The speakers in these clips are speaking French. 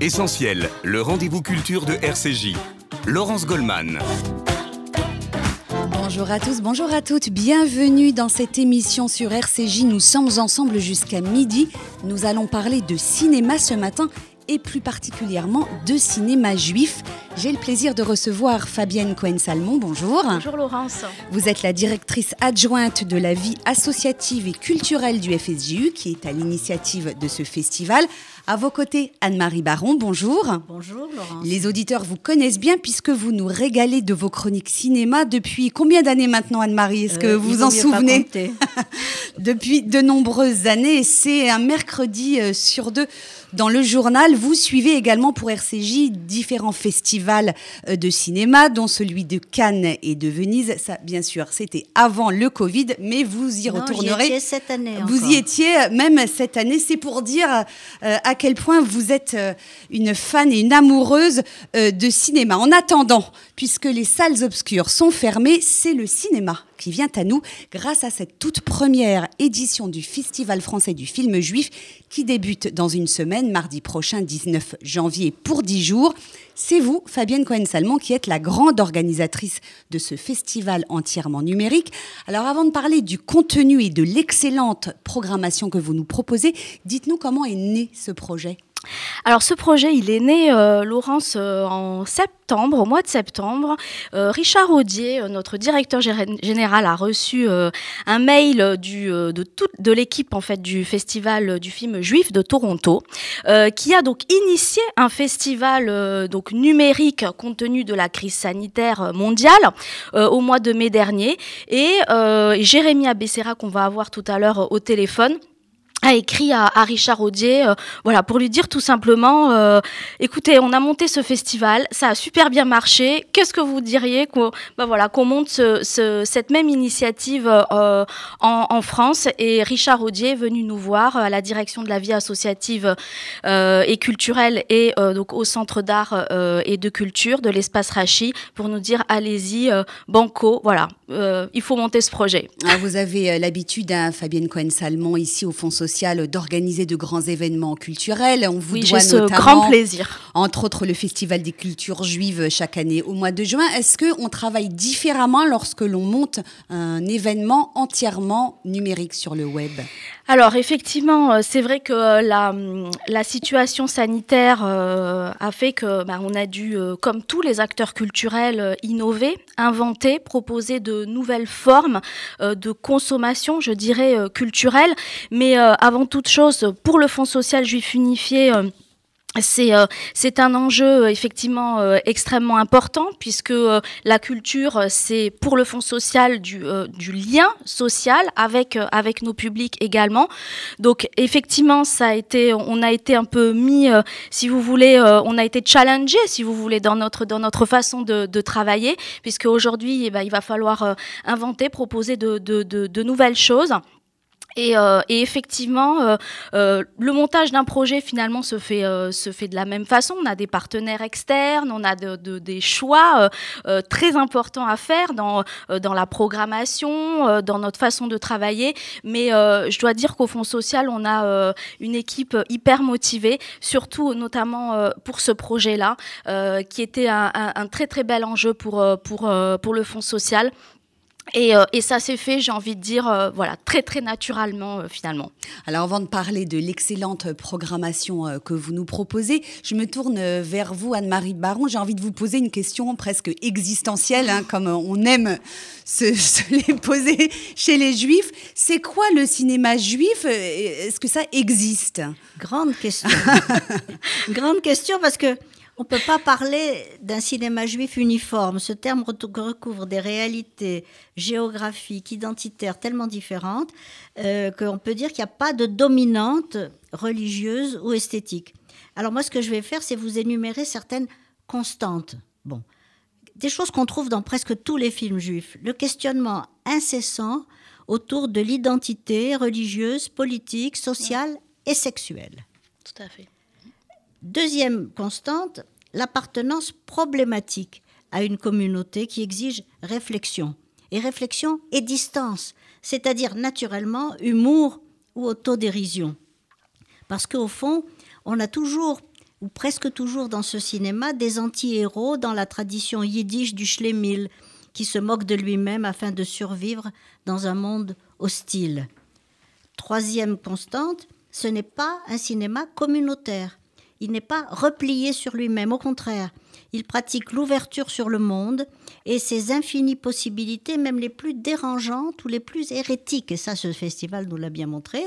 Essentiel, le rendez-vous culture de RCJ. Laurence Goldman. Bonjour à tous, bonjour à toutes, bienvenue dans cette émission sur RCJ. Nous sommes ensemble jusqu'à midi. Nous allons parler de cinéma ce matin et plus particulièrement de cinéma juif. J'ai le plaisir de recevoir Fabienne Cohen-Salmon. Bonjour. Bonjour Laurence. Vous êtes la directrice adjointe de la vie associative et culturelle du FSJU qui est à l'initiative de ce festival. À vos côtés, Anne-Marie Baron, bonjour. Bonjour Laurence. Les auditeurs vous connaissent bien puisque vous nous régalez de vos chroniques cinéma depuis combien d'années maintenant, Anne-Marie? Est-ce que Euh, vous vous en souvenez? Depuis de nombreuses années, c'est un mercredi euh, sur deux dans le journal. Vous suivez également pour RCJ différents festivals euh, de cinéma, dont celui de Cannes et de Venise. Ça, bien sûr, c'était avant le Covid, mais vous y Non, retournerez. J'y étais cette année Vous encore. y étiez même cette année. C'est pour dire à quel point vous êtes euh, une fan et une amoureuse euh, de cinéma. En attendant, puisque les salles obscures sont fermées, c'est le cinéma qui vient à nous grâce à cette toute première édition du Festival français du film juif qui débute dans une semaine, mardi prochain, 19 janvier, pour 10 jours. C'est vous, Fabienne Cohen-Salmon, qui êtes la grande organisatrice de ce festival entièrement numérique. Alors avant de parler du contenu et de l'excellente programmation que vous nous proposez, dites-nous comment est né ce projet. Alors ce projet, il est né, euh, Laurence, euh, en septembre, au mois de septembre. Euh, Richard Audier, notre directeur gé- général, a reçu un mail de toute l'équipe en fait du festival du film juif de Toronto, qui a donc initié un festival donc numérique compte tenu de la crise sanitaire mondiale au mois de mai dernier. Et Jérémy Abessera, qu'on va avoir tout à l'heure au téléphone, a écrit à, Richard Audier, euh, voilà, pour lui dire tout simplement, euh, écoutez, on a monté ce festival, ça a super bien marché. Qu'est-ce que vous diriez qu'on, bah voilà, monte ce- ce- cette même initiative euh, en, France Et Richard Audier est venu nous voir à la direction de la vie associative et culturelle et donc au centre d'art et de culture de l'espace Rachi pour nous dire, allez-y, banco, voilà, il faut monter ce projet. Ah, Vous avez l'habitude, hein, Fabienne Cohen-Salmon, ici au Fonds social, d'organiser de grands événements culturels. On vous oui, doit ce notamment, grand plaisir. entre autres, le Festival des cultures juives chaque année au mois de juin. Est-ce qu'on travaille différemment lorsque l'on monte un événement entièrement numérique sur le web? Alors effectivement, euh, c'est vrai que euh, la, hum, la situation sanitaire euh, a fait que bah, on a dû, comme tous les acteurs culturels, innover, inventer, proposer de nouvelles formes de consommation, je dirais, culturelle. Mais avant toute chose, pour le Fonds social juif unifié, c'est euh, un enjeu euh, effectivement euh, extrêmement important puisque euh, la culture euh, c'est pour le fonds social du, euh, du lien social avec avec nos publics également. Donc effectivement ça a été on a été un peu mis si vous voulez on a été challengé si vous voulez dans notre dans notre façon de, de travailler puisque aujourd'hui eh ben, il va falloir inventer proposer de, de, de nouvelles choses et, euh, et effectivement, euh, euh, le montage d'un projet finalement se fait, euh, se fait de la même façon. On a des partenaires externes, on a de, de- des choix euh, euh, très importants à faire dans, dans la programmation, dans notre façon de travailler. Mais je dois dire qu'au Fonds social, on a une équipe hyper motivée, surtout notamment pour ce projet-là, qui était un, un- un très très bel enjeu pour, pour, pour le Fonds social. Et, euh, et ça s'est fait, j'ai envie de dire, euh, voilà, très très naturellement euh, finalement. Alors avant de parler de l'excellente programmation euh, que vous nous proposez, je me tourne vers vous, Anne-Marie Baron. J'ai envie de vous poser une question presque existentielle, hein, comme on aime se, se les poser chez les juifs. C'est quoi le cinéma juif Est-ce que ça existe? Grande question. Grande question parce que on peut pas parler d'un cinéma juif uniforme. Ce terme re- recouvre des réalités géographiques, identitaires tellement différentes euh, qu'on peut dire qu'il n'y a pas de dominante religieuse ou esthétique. Alors moi, ce que je vais faire, c'est vous énumérer certaines constantes. Bon, des choses qu'on trouve dans presque tous les films juifs. Le questionnement incessant autour de l'identité religieuse, politique, sociale et sexuelle. Tout à fait. Deuxième constante, l'appartenance problématique à une communauté qui exige réflexion. Et réflexion et distance, c'est-à-dire naturellement humour ou autodérision. Parce qu'au fond, on a toujours ou presque toujours dans ce cinéma, des anti-héros dans la tradition yiddish du Schlemil, qui se moque de lui-même afin de survivre dans un monde hostile. Troisième constante, ce n'est pas un cinéma communautaire. Il n'est pas replié sur lui-même, au contraire. Il pratique l'ouverture sur le monde et ses infinies possibilités, même les plus dérangeantes ou les plus hérétiques. Et ça, ce festival nous l'a bien montré.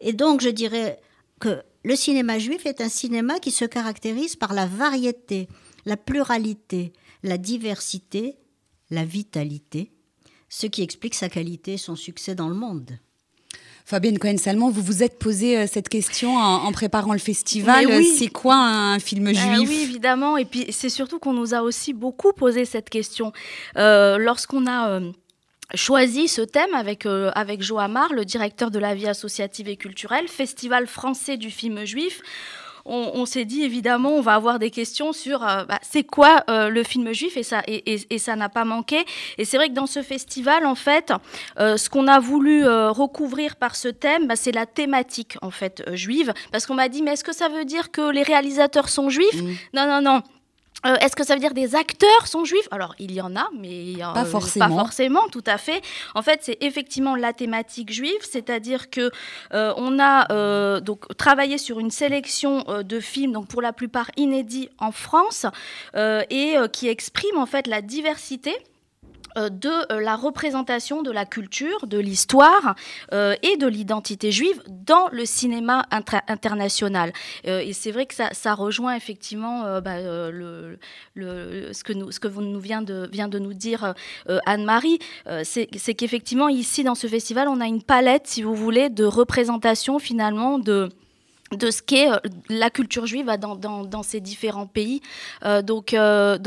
Et donc, je dirais que le cinéma juif est un cinéma qui se caractérise par la variété, la pluralité, la diversité, la vitalité, ce qui explique sa qualité et son succès dans le monde. Fabienne Cohen-Salmon, vous vous êtes posé euh, cette question en, préparant le festival. Oui. C'est quoi un film bah juif Oui, évidemment. Et puis c'est surtout qu'on nous a aussi beaucoup posé cette question. Euh, lorsqu'on a... Euh, choisi ce thème avec, avec Joamar, le directeur de la vie associative et culturelle, Festival français du film juif on, s'est dit évidemment, on va avoir des questions sur euh, bah, c'est quoi euh, le film juif et ça et, ça n'a pas manqué. Et c'est vrai que dans ce festival, en fait, euh, ce qu'on a voulu recouvrir par ce thème, bah, c'est la thématique en fait juive, parce qu'on m'a dit mais est-ce que ça veut dire que les réalisateurs sont juifs? Mmh. Non, non, non. Euh, est-ce que ça veut dire des acteurs sont juifs? Alors, il y en a, mais pas, forcément. pas forcément, tout à fait. En fait, c'est effectivement la thématique juive, c'est-à-dire que euh, on a euh, donc travaillé sur une sélection de films, donc pour la plupart inédits en France, et qui expriment en fait la diversité euh, de euh, la représentation de la culture, de l'histoire euh, et de l'identité juive dans le cinéma international. et c'est vrai que ça, rejoint effectivement bah, ce, que vous nous vient de, vient de nous dire Anne-Marie. c'est qu'effectivement, ici, dans ce festival, on a une palette, si vous voulez, de représentation finalement de de ce qu'est euh, la culture juive dans, dans, ces différents pays. Euh, donc, euh,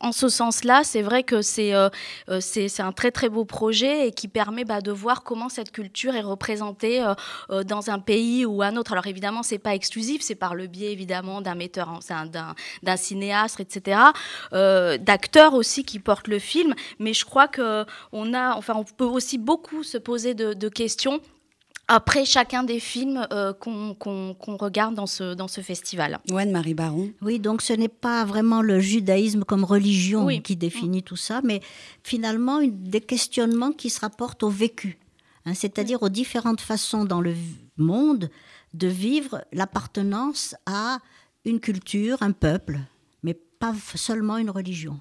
en ce sens-là, c'est vrai que c'est un très très beau projet et qui permet bah, de voir comment cette culture est représentée dans un pays ou un autre. Alors évidemment, c'est pas exclusif, c'est par le biais évidemment d'un metteur, d'un cinéaste, etc., d'acteurs aussi qui portent le film. Mais je crois que on a, enfin, on peut aussi beaucoup se poser de questions après chacun des films euh, qu'on regarde dans ce, dans ce festival. Ouais, Marie Baron. Oui, donc ce n'est pas vraiment le judaïsme comme religion qui définit tout ça, mais finalement des questionnements qui se rapportent au vécu, hein, c'est-à-dire aux différentes façons dans le monde de vivre l'appartenance à une culture, un peuple, mais pas seulement une religion.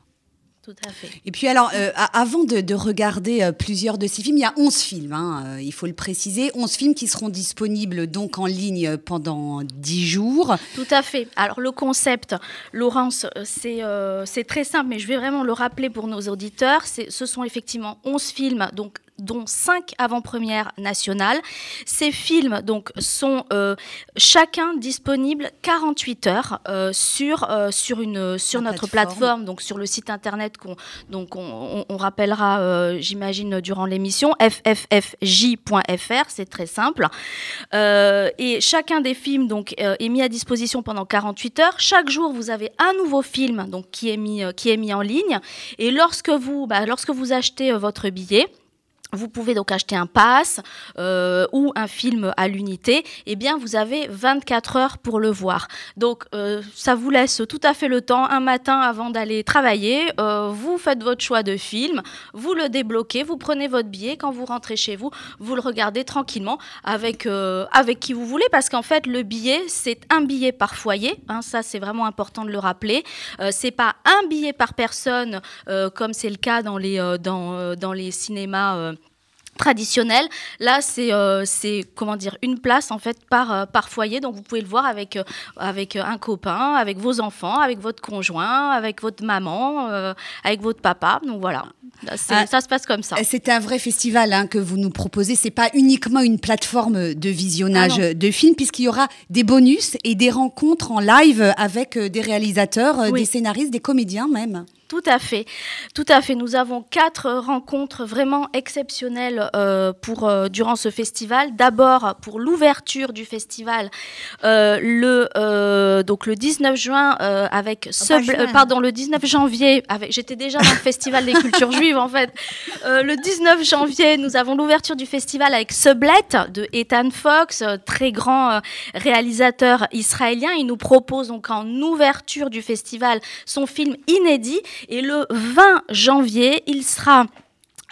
Tout à fait. Et puis alors, euh, avant de, regarder euh, plusieurs de ces films, il y a 11 films, hein, euh, il faut le préciser, 11 films qui seront disponibles donc en ligne pendant 10 jours. Tout à fait. Alors le concept, Laurence, c'est très simple, mais je vais vraiment le rappeler pour nos auditeurs. Ce sont effectivement 11 films, donc dont cinq avant-premières nationales. Ces films donc sont euh, chacun disponibles 48 heures euh, sur euh, sur une sur notre plateforme. donc sur le site internet qu'on donc on, rappellera j'imagine durant l'émission fffj.fr c'est très simple et chacun des films donc est mis à disposition pendant 48 heures chaque jour vous avez un nouveau film donc qui est mis qui est mis en ligne et lorsque vous bah, lorsque vous achetez votre billet vous pouvez donc acheter un pass euh, ou un film à l'unité, eh bien vous avez 24 heures pour le voir. Donc euh, ça vous laisse tout à fait le temps, un matin avant d'aller travailler, euh, vous faites votre choix de film, vous le débloquez, vous prenez votre billet, quand vous rentrez chez vous, vous le regardez tranquillement avec, avec qui vous voulez, parce qu'en fait le billet c'est un billet par foyer, hein, ça c'est vraiment important de le rappeler, c'est pas un billet par personne comme c'est le cas dans les, dans, dans les cinémas traditionnel. Là, c'est euh, c'est comment dire une place en fait par euh, foyer. Donc vous pouvez le voir avec euh, un copain, avec vos enfants, avec votre conjoint, avec votre maman, avec votre papa. Donc voilà, ah, ça se passe comme ça. C'est un vrai festival hein, que vous nous proposez. C'est pas uniquement une plateforme de visionnage ah de films, puisqu'il y aura des bonus et des rencontres en live avec des réalisateurs, des scénaristes, des comédiens même. Tout à fait, tout à fait. Nous avons quatre rencontres vraiment exceptionnelles euh, pour euh, durant ce festival. D'abord pour l'ouverture du festival, euh, le donc le 19 juin avec ah, ce, pardon le 19 janvier avec j'étais déjà dans le festival des cultures juives en fait. le 19 janvier, nous avons l'ouverture du festival avec Sublet de Ethan Fox, très grand réalisateur israélien. Il nous propose donc en ouverture du festival son film inédit et le 20 janvier, il sera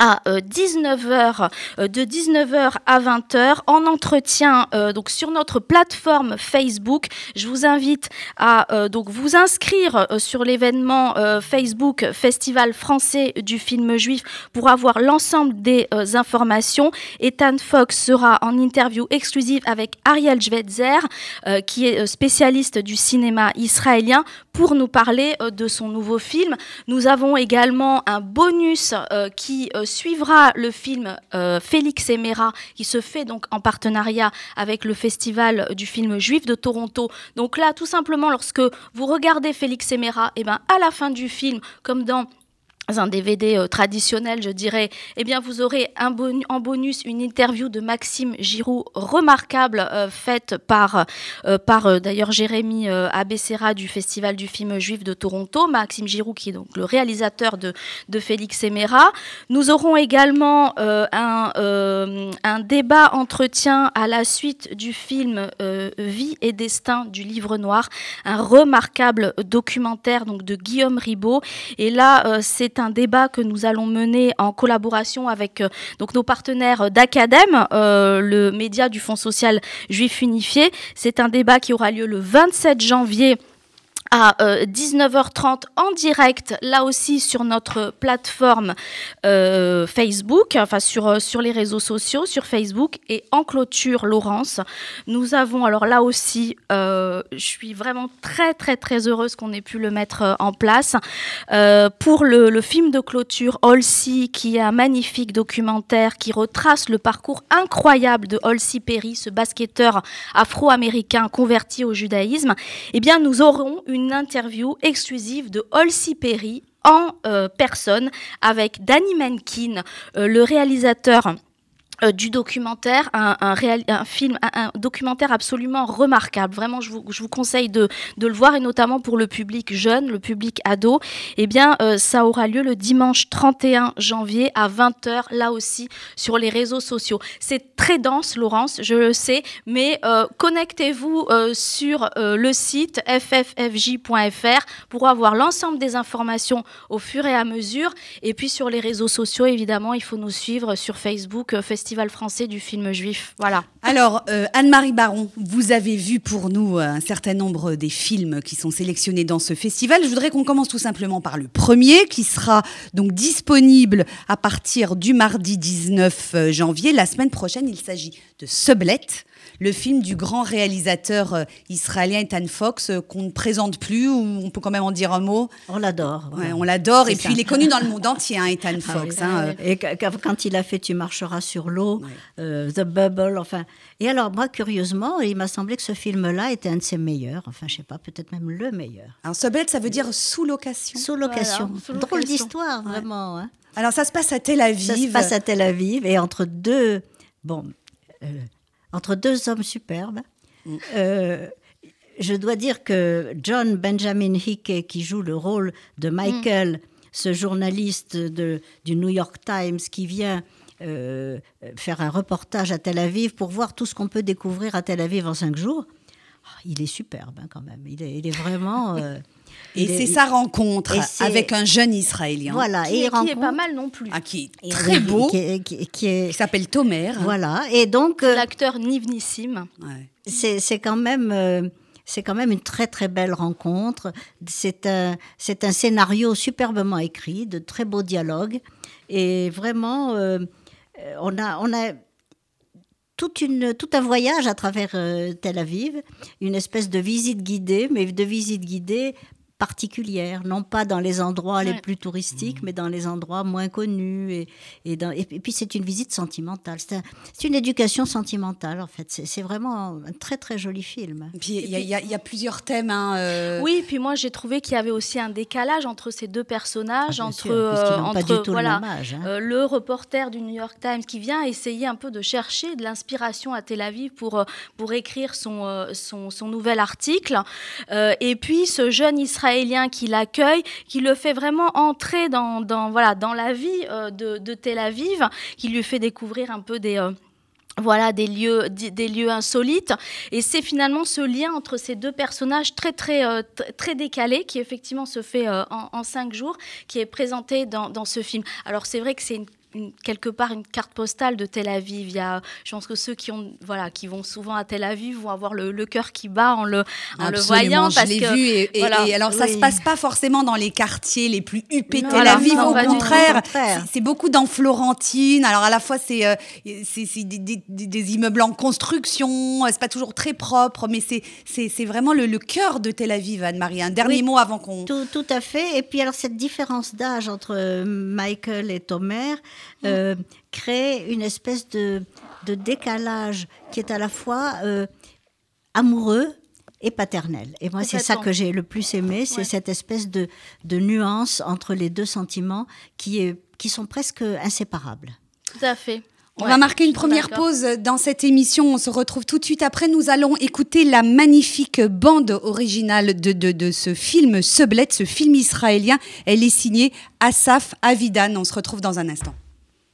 à 19h, euh, de 19h à 20h, en entretien euh, donc sur notre plateforme Facebook. Je vous invite à euh, donc vous inscrire sur l'événement Facebook Festival français du film juif pour avoir l'ensemble des informations. Ethan Fox sera en interview exclusive avec Ariel Schweitzer, qui est spécialiste du cinéma israélien, pour nous parler de son nouveau film. Nous avons également un bonus qui suivra le film euh, Félix et qui se fait donc en partenariat avec le Festival du film juif de Toronto. Donc là, tout simplement, lorsque vous regardez Félix et Mera, eh ben, à la fin du film, comme dans un DVD euh, traditionnel, je dirais, eh bien, vous aurez en bonus une interview de Maxime Giroux remarquable, euh, faite par, euh, par d'ailleurs Jérémy Abessera du Festival du film juif de Toronto. Maxime Giroux, qui est donc le réalisateur de, de Félix Emera. Nous aurons également un, un débat entretien à la suite du film Vie et destin du livre noir, un remarquable documentaire donc de Guillaume Ribaud. Et là, c'est débat que nous allons mener en collaboration avec euh, nos partenaires d'Academ, euh, le média du Fonds social juif unifié. C'est un débat qui aura lieu le 27 janvier à 19h30 euh, en direct, là aussi sur notre plateforme euh, Facebook, enfin sur, euh, sur les réseaux sociaux, sur Facebook et en clôture Laurence. Nous avons alors là aussi, je suis vraiment très très très heureuse qu'on ait pu le mettre en place pour le, film de clôture Olsi, qui est un magnifique documentaire qui retrace le parcours incroyable de Olsi Perry, ce basketteur afro-américain converti au judaïsme. Eh bien, nous aurons une une interview exclusive de Olsi Perry en euh, personne avec Danny Menkin, euh, le réalisateur euh, du documentaire, un, un, film, un, documentaire absolument remarquable. Vraiment, je vous, je vous conseille de, de, le voir et notamment pour le public jeune, le public ado. Eh bien, euh, ça aura lieu le dimanche 31 janvier à 20h, là aussi, sur les réseaux sociaux. C'est très dense, Laurence, je le sais, mais euh, connectez-vous sur le site fffj.fr pour avoir l'ensemble des informations au fur et à mesure. Et puis sur les réseaux sociaux, évidemment, il faut nous suivre sur Facebook, Festival français du film juif. Voilà. Alors, euh, Anne-Marie Baron, vous avez vu pour nous euh, un certain nombre des films qui sont sélectionnés dans ce festival. Je voudrais qu'on commence tout simplement par le premier, qui sera donc disponible à partir du mardi 19 euh, janvier. La semaine prochaine, il s'agit de Sublet le film du grand réalisateur euh, israélien Ethan Fox euh, qu'on ne présente plus ou on peut quand même en dire un mot? On l'adore. on l'adore et puis il est connu dans le monde entier, hein, Ethan ah Fox. Hein, euh. Et quand il a fait Tu marcheras sur l'eau, The Bubble, enfin. Et alors moi, curieusement, il m'a semblé que ce film-là était un de ses meilleurs. Enfin, je sais pas, peut-être même le meilleur. Alors Sublet, ça veut dire sous location. Sous location. Drôle d'histoire, vraiment. Hein. Alors ça se passe à Tel Aviv. Ça se passe à Tel Aviv et entre deux, bon, entre deux hommes superbes. Mm. Euh, je dois dire que John Benjamin Hickey, qui joue le rôle de Michael, ce journaliste de, du New York Times qui vient euh, faire un reportage à Tel Aviv pour voir tout ce qu'on peut découvrir à Tel Aviv en cinq jours, ah, il est superbe hein, quand même. Il est, il est vraiment. Euh, et c'est sa rencontre avec un jeune Israélien. Voilà, qui, et est, qui est pas mal non plus. Ah, qui est très beau. Qui, qui s'appelle Tomer. Voilà, et donc. Euh, L'acteur Nivnissim. Ouais. C'est quand même. Euh, c'est quand même une très très belle rencontre. C'est un, c'est un scénario superbement écrit, de très beaux dialogues. Et vraiment, euh, on, a, on a toute une, tout un voyage à travers Tel Aviv, une espèce de visite guidée, mais de visite guidée particulière, non pas dans les endroits les plus touristiques, mais dans les endroits moins connus. Et, et, dans, et puis c'est une visite sentimentale. C'est une éducation sentimentale, en fait. C'est vraiment un très très joli film. Puis il y, y, a plusieurs thèmes. Hein, euh... Oui, puis moi j'ai trouvé qu'il y avait aussi un décalage entre ces deux personnages, ah, entre, sûr, euh, entre voilà, le, âge, hein. euh, le, reporter du New York Times qui vient essayer un peu de chercher de l'inspiration à Tel Aviv pour, pour écrire son, son, son nouvel article. et puis ce jeune Israélien qui l'accueille, qui le fait vraiment entrer dans, voilà, dans la vie euh, de, Tel Aviv, qui lui fait découvrir un peu des... Euh, voilà des lieux des lieux insolites. Et c'est finalement ce lien entre ces deux personnages très très euh, très décalé qui effectivement se fait en, en, cinq jours qui est présenté dans, dans ce film. Alors c'est vrai que c'est une quelque part une carte postale de Tel Aviv. Il y a, je pense que ceux qui ont, voilà, qui vont souvent à Tel Aviv vont avoir le, cœur qui bat en le, en le voyant. Je l'ai vu et, alors ça se passe pas forcément dans les quartiers les plus huppés de Tel Aviv. au contraire, c'est beaucoup dans Florentine. Alors à la fois c'est euh, des, des, immeubles en construction. C'est pas toujours très propre, mais c'est vraiment le, cœur de Tel Aviv, Anne-Marie. Un dernier mot avant qu'on. Tout, tout à fait. Et puis alors cette différence d'âge entre Michael et Tomer. Euh, crée une espèce de, décalage qui est à la fois euh, amoureux et paternel. Et moi, c'est ça que j'ai le plus aimé, c'est cette espèce de, de, nuance entre les deux sentiments qui, est, qui sont presque inséparables. Tout à fait. On va marquer une première pause dans cette émission. On se retrouve tout de suite après. Nous allons écouter la magnifique bande originale de, de, de ce film Sublet, ce film israélien. Elle est signée Asaf Avidan. On se retrouve dans un instant.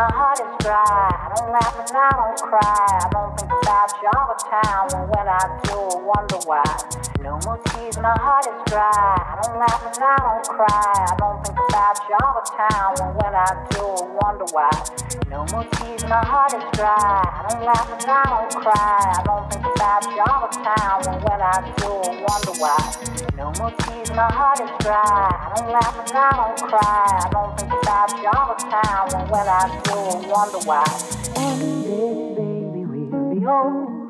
My heart is dry. I don't laugh and I don't cry. All the time. And when I do, wonder why. No more tears, my heart is dry. I don't laugh and I don't cry. I don't think about you all the time. And when I do, wonder why. No more tears, my heart is dry. I don't laugh and I don't cry. I don't think about you all the time. And when I do, wonder why. No more tears, my heart is dry. I don't laugh and I don't cry. I don't think about you all the time. And when I you'll wonder why. Baby, we'll be old.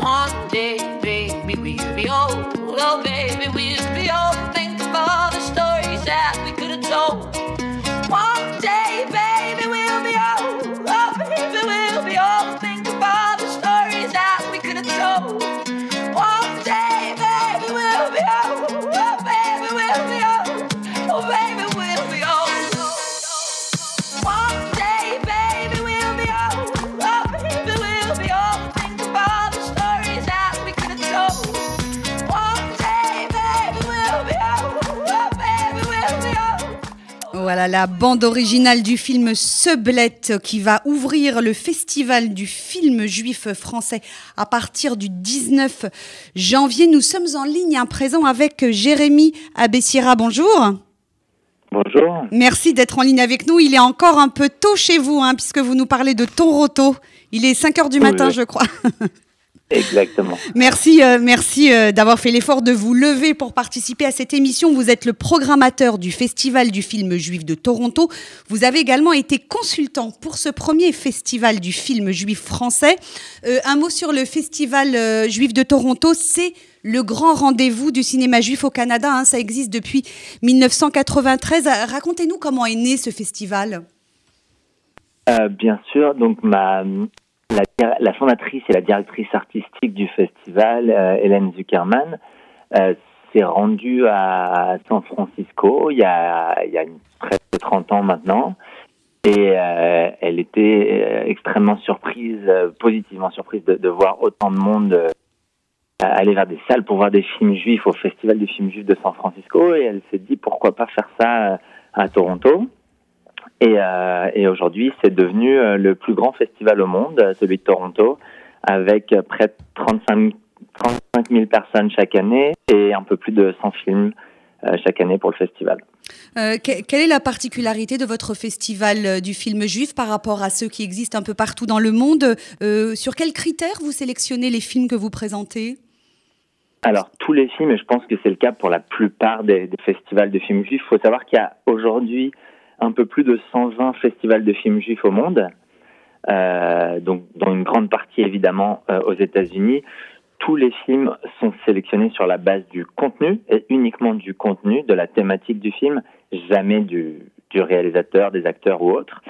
One day, baby, we'll be old. Oh, baby, we'll be old la bande originale du film Seblette qui va ouvrir le festival du film juif français à partir du 19 janvier. Nous sommes en ligne à présent avec Jérémy Abessira. Bonjour. Bonjour. Merci d'être en ligne avec nous. Il est encore un peu tôt chez vous, hein, puisque vous nous parlez de Toronto. Il est 5 heures du matin, je crois. Exactement. Merci, euh, merci euh, d'avoir fait l'effort de vous lever pour participer à cette émission. Vous êtes le programmateur du Festival du film juif de Toronto. Vous avez également été consultant pour ce premier festival du film juif français. Euh, un mot sur le Festival juif de Toronto, c'est le grand rendez-vous du cinéma juif au Canada. Hein. ça existe depuis 1993. Racontez-nous comment est né ce festival. bien sûr, donc ma, la, la, fondatrice et la directrice artistique du festival, euh, Hélène Zuckerman, s'est rendue à San Francisco il y a, il y a presque 30 ans maintenant. Et euh, elle était euh, extrêmement surprise, euh, positivement surprise de, de, voir autant de monde aller vers des salles pour voir des films juifs au Festival des films juifs de San Francisco. Et elle s'est dit pourquoi pas faire ça à Toronto. Et, et aujourd'hui, c'est devenu le plus grand festival au monde, celui de Toronto, avec près de 35 35 000 personnes chaque année et un peu plus de 100 films chaque année pour le festival. Euh, quelle est la particularité de votre festival euh, du film juif par rapport à ceux qui existent un peu partout dans le monde? Euh, Sur quels critères vous sélectionnez les films que vous présentez? Alors, tous les films, et je pense que c'est le cas pour la plupart des, festivals de films juifs, il faut savoir qu'il y a aujourd'hui un peu plus de 120 festivals de films juifs au monde, donc dont une grande partie évidemment aux États-Unis tous les films sont sélectionnés sur la base du contenu et uniquement du contenu, de la thématique du film, jamais du, réalisateur, des acteurs ou autres.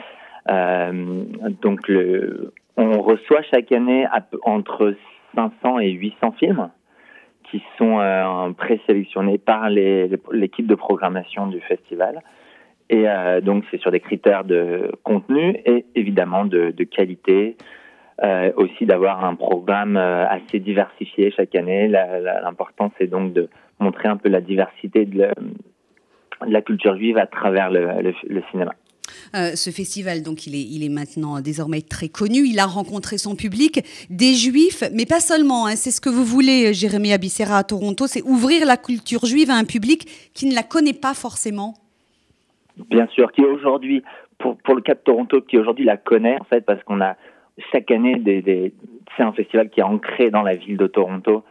Euh, donc, on reçoit chaque année entre 500 et 800 films qui sont euh, présélectionnés par l'équipe de programmation du festival. Et euh, donc, c'est sur des critères de contenu et évidemment de, qualité, euh, aussi d'avoir un programme euh, assez diversifié chaque année. L'important, c'est donc de montrer un peu la diversité de, la culture juive à travers le, cinéma. Ce festival, donc, il est, il est maintenant désormais très connu. Il a rencontré son public, des juifs, mais pas seulement. Hein. C'est ce que vous voulez, Jérémy Abissera à Toronto, c'est ouvrir la culture juive à un public qui ne la connaît pas forcément. Bien sûr, qui aujourd'hui, pour, pour le de Toronto, qui aujourd'hui la connaît, en fait, parce qu'on a, chaque année, des, c'est un festival qui est ancré dans la ville de Toronto,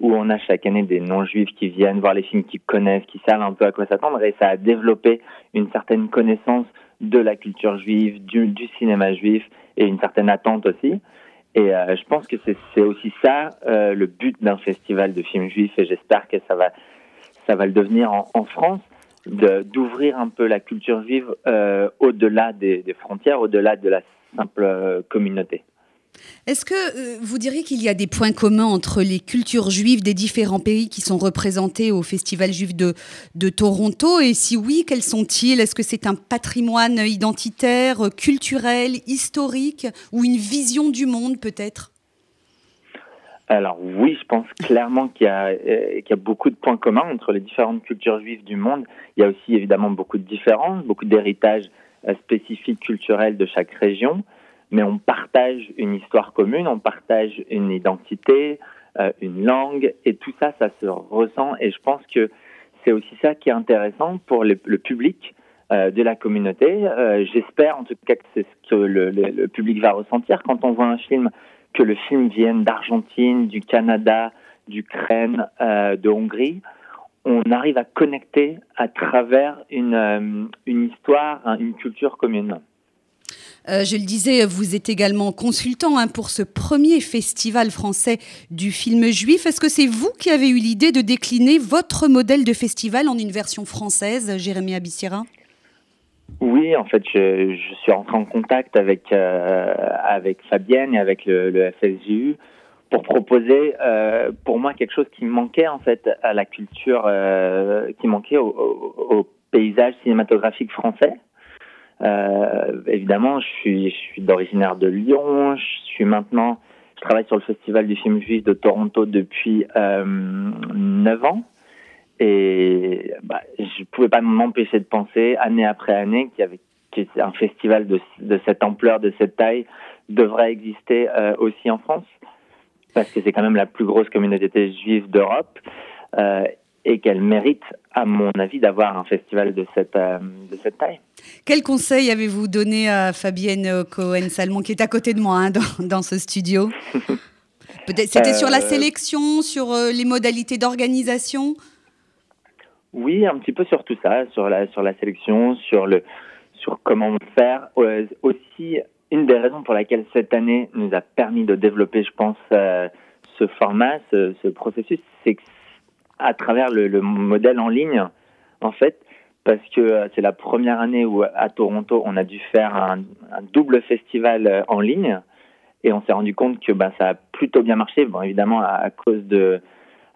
où on a chaque année des non-juifs qui viennent voir les films, qui connaissent, qui savent un peu à quoi s'attendre, et ça a développé une certaine connaissance de la culture juive, du, cinéma juif, et une certaine attente aussi. Et euh, je pense que c'est aussi ça euh, le but d'un festival de films juifs, et j'espère que ça va, ça va le devenir en, France, d'ouvrir un peu la culture juive euh, au-delà des, des, frontières, au-delà de la simple euh, communauté. Est-ce que euh, vous diriez qu'il y a des points communs entre les cultures juives des différents pays qui sont représentés au Festival juif de, de Toronto? Et si oui, quels sont-ils? Est-ce que c'est un patrimoine identitaire, culturel, historique ou une vision du monde peut-être? Alors oui, je pense clairement qu'il y, euh, qu'il y, a beaucoup de points communs entre les différentes cultures juives du monde. Il y a aussi évidemment beaucoup de différences, beaucoup d'héritages spécifiques culturels de chaque région, mais on partage une histoire commune, on partage une identité, euh, une langue, et tout ça, ça se ressent. Et je pense que c'est aussi ça qui est intéressant pour le, public euh, de la communauté. Euh, j'espère en tout cas que c'est ce que le, le, public va ressentir quand on voit un film, que le film vienne d'Argentine, du Canada, d'Ukraine, de Hongrie on arrive à connecter à travers une, euh, une histoire, une culture commune. Euh, je le disais, vous êtes également consultant hein, pour ce premier festival français du film juif. Est-ce que c'est vous qui avez eu l'idée de décliner votre modèle de festival en une version française, Jérémy Abissira? Oui, en fait, je, suis rentré en contact avec, euh, avec Fabienne et avec le, le FSJU pour proposer euh, pour moi quelque chose qui manquait en fait à la culture, euh, qui manquait au, au, paysage cinématographique français. Évidemment, je suis, je suis d'originaire de Lyon. Je suis maintenant, je travaille sur le festival du film juif de Toronto depuis euh, 9 ans. Et bah, je pouvais pas m'empêcher de penser, année après année, qu'il y avait un festival de, de cette ampleur, de cette taille, devrait exister euh, aussi en France. Parce que c'est quand même la plus grosse communauté juive d'Europe euh, et qu'elle mérite, à mon avis, d'avoir un festival de cette, euh, de cette taille. Quel conseil avez-vous donné à Fabienne Cohen-Salmon, qui est à côté de moi hein, dans, dans, ce studio? C'était sur la sélection, sur les modalités d'organisation? Oui, un petit peu sur tout ça, sur la, sur la sélection, sur, le, sur comment faire. aussi, une des raisons pour laquelle cette année nous a permis de développer, je pense, euh, ce format, ce, processus, c'est à travers le, modèle en ligne, en fait, parce que euh, c'est la première année où à Toronto, on a dû faire un, double festival euh, en ligne, et on s'est rendu compte que bah, ça a plutôt bien marché, bon, évidemment à, cause de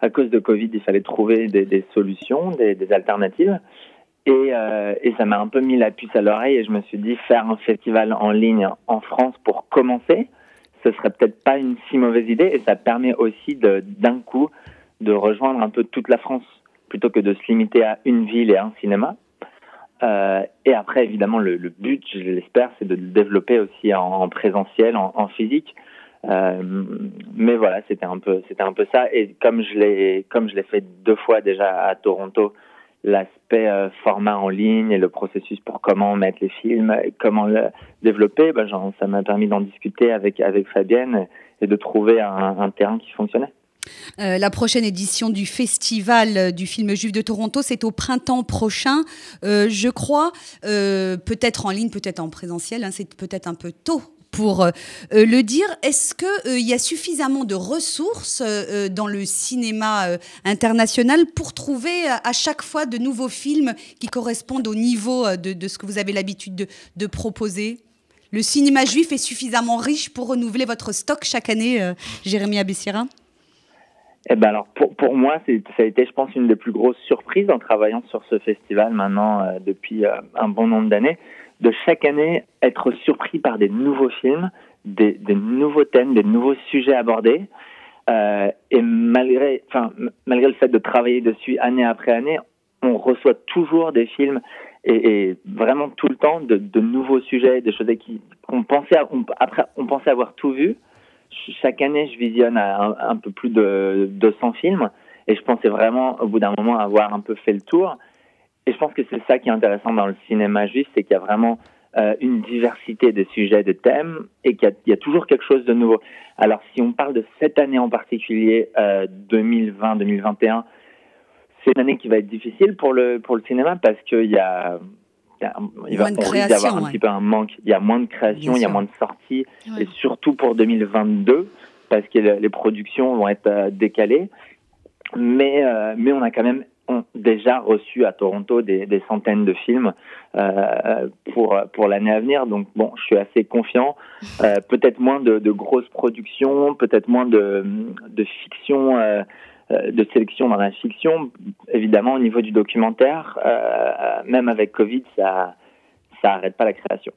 à cause de Covid, il fallait trouver des, solutions, des, alternatives. Et, et ça m'a un peu mis la puce à l'oreille et je me suis dit faire un festival en ligne en France pour commencer, ce serait peut-être pas une si mauvaise idée et ça permet aussi d'un coup de rejoindre un peu toute la France plutôt que de se limiter à une ville et un cinéma. Euh, et après, évidemment, le, but, je l'espère, c'est de le développer aussi en, présentiel, en, physique. Euh, mais voilà, c'était un peu, c'était un peu ça. Et comme je l'ai, comme je l'ai fait deux fois déjà à Toronto, l'aspect euh, format en ligne et le processus pour comment mettre les films, comment le développer, ben, genre, ça m'a permis d'en discuter avec avec Fabienne et de trouver un, terrain qui fonctionnait. Euh, la prochaine édition du Festival du film juif de Toronto, c'est au printemps prochain, je crois, peut-être en ligne, peut-être en présentiel, hein, c'est peut-être un peu tôt pour le dire. Est-ce qu'il y a suffisamment de ressources dans le cinéma international pour trouver à chaque fois de nouveaux films qui correspondent au niveau de, ce que vous avez l'habitude de, proposer? Le cinéma juif est suffisamment riche pour renouveler votre stock chaque année, Jérémy Abessira? Eh ben alors pour, pour moi, ça a été, je pense, une des plus grosses surprises en travaillant sur ce festival maintenant euh, depuis euh, un bon nombre d'années, de chaque année être surpris par des nouveaux films, des, nouveaux thèmes, des nouveaux sujets abordés. Euh, et malgré, le fait de travailler dessus année après année, on reçoit toujours des films et, vraiment tout le temps de, nouveaux sujets, des choses qu'on pensait, après, on pensait avoir tout vu chaque année, je visionne un, peu plus de 200 films et je pensais vraiment, au bout d'un moment, avoir un peu fait le tour. Et je pense que c'est ça qui est intéressant dans le cinéma juif, c'est qu'il y a vraiment euh, une diversité de sujets, de thèmes, et qu'il y, a toujours quelque chose de nouveau. Alors, si on parle de cette année en particulier, euh, 2020-2021, c'est une année qui va être difficile pour le pour le cinéma parce qu'il y a il va y avoir un petit peu un manque. Il y a moins de création, il y a moins de sorties, et surtout pour 2022, parce que les productions vont être euh, décalées. Mais, euh, mais on a quand même déjà reçu à Toronto des, centaines de films euh, pour, pour l'année à venir. Donc bon, je suis assez confiant. Euh, peut-être moins de, grosses productions, peut-être moins de, de fiction euh, de sélection dans la fiction. Évidemment, au niveau du documentaire, même avec Covid, ça ça arrête pas la création.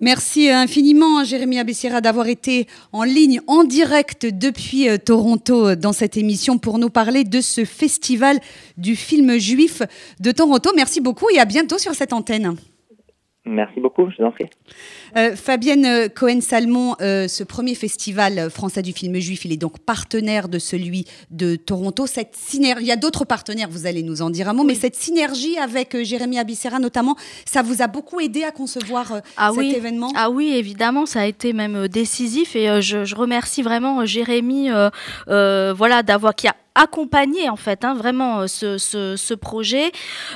Merci infiniment, Jérémy Abessira, d'avoir été en ligne, en direct depuis euh, Toronto dans cette émission pour nous parler de ce festival du film juif de Toronto. Merci beaucoup et à bientôt sur cette antenne. Merci beaucoup, je vous en prie. Euh, Fabienne euh, Cohen-Salmon, euh, ce premier festival français du film juif, il est donc partenaire de celui de Toronto. Cette synergie, il y a d'autres partenaires, vous allez nous en dire un mot, mais cette synergie avec Jérémy Abissera notamment, ça vous a beaucoup aidé à concevoir ah cet événement? Ah oui, évidemment, ça a été même décisif et je, je, remercie vraiment Jérémy voilà, d'avoir qui a accompagner en fait hein, vraiment euh, ce, ce, ce projet.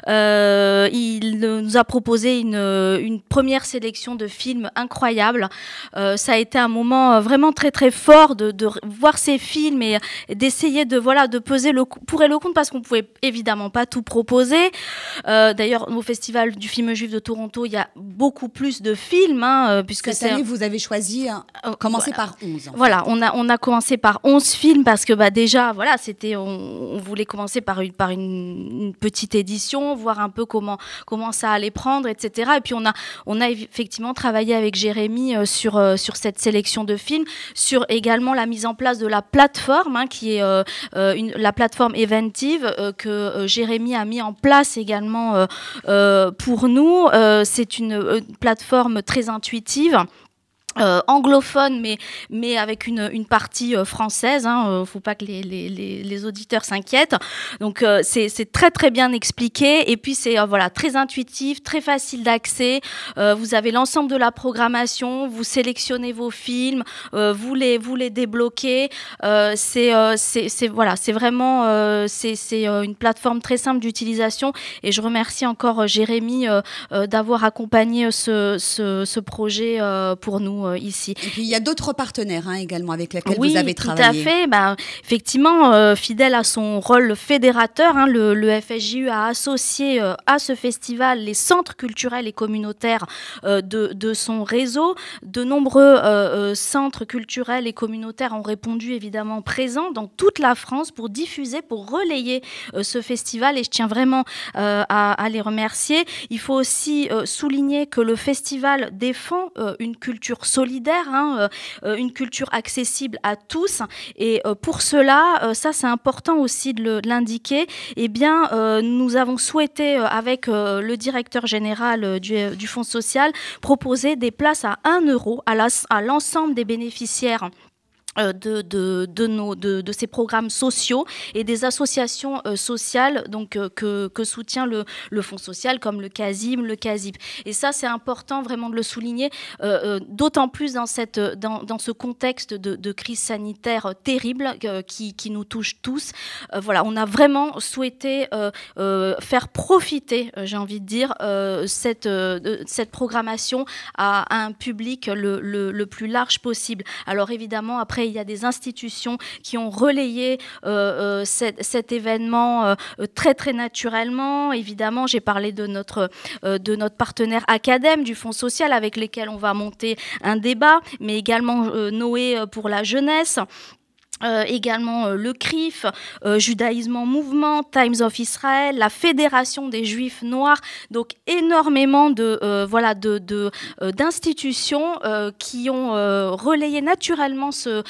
Euh, il nous a proposé une, une, première sélection de films incroyables. Euh, ça a été un moment euh, vraiment très très fort de, de voir ces films et, d'essayer de voilà de peser le pour et le contre parce qu'on pouvait évidemment pas tout proposer. Euh, D'ailleurs au festival du film juif de Toronto il y a beaucoup plus de films hein, euh, puisque cette année vous avez choisi hein, commencer par 11. Voilà on a on a commencé par 11 films parce que bah déjà voilà c'était on, voulait commencer par une, petite édition, voir un peu comment, ça allait prendre, etc. Et puis on a, effectivement travaillé avec Jérémy euh, sur, euh, sur cette sélection de films, sur également la mise en place de la plateforme, hein, qui est euh, la plateforme Eventive que Jérémy a mis en place également pour nous. C'est une plateforme très intuitive euh, anglophone, mais, mais avec une, une partie euh, française. Il hein, ne euh, faut pas que les, les, les auditeurs s'inquiètent. Donc, c'est très, très bien expliqué. Et puis, c'est voilà, très intuitif, très facile d'accès. vous avez l'ensemble de la programmation. Vous sélectionnez vos films. vous, les, vous les débloquez. c'est voilà, vraiment c'est une plateforme très simple d'utilisation. Et je remercie encore Jérémy d'avoir accompagné ce, ce, ce projet pour nous euh, ici. Et puis il y a d'autres partenaires hein, également avec lesquels vous avez travaillé. Tout à fait. Ben, effectivement, euh, fidèle à son rôle fédérateur, hein, le, le, FSJU a associé à ce festival les centres culturels et communautaires de, de, son réseau. De nombreux centres culturels et communautaires ont répondu évidemment présents dans toute la France pour diffuser, pour relayer ce festival. Et je tiens vraiment à, à, les remercier. Il faut aussi souligner que le festival défend euh, une culture solidaire, hein, euh, une culture accessible à tous. Et euh, pour cela, ça c'est important aussi de l'indiquer, eh nous avons souhaité, avec le directeur général du, Fonds social, proposer des places à 1 euro à l'ensemble des bénéficiaires euh, de, de, de, nos, de, de, ces programmes sociaux et des associations euh, sociales donc, euh, que, que, soutient le, le, Fonds social comme le CASIM, le CASIP. Et ça, c'est important vraiment de le souligner, d'autant plus dans, cette, dans, dans, ce contexte de, crise sanitaire terrible qui, qui, nous touche tous. voilà, on a vraiment souhaité faire profiter, j'ai envie de dire, cette, cette programmation à, à un public le, le, le plus large possible. Alors évidemment, après, il y a des institutions qui ont relayé euh, euh, cet, événement euh, très naturellement. Évidemment, j'ai parlé de notre, de notre partenaire Acadème, du Fonds social, avec lesquels on va monter un débat, mais également Noé pour la jeunesse. Euh, également euh, le CRIF, euh, Judaïsme en mouvement, Times of Israel, la Fédération des Juifs noirs, donc énormément de voilà de, d'institutions qui ont relayé naturellement ce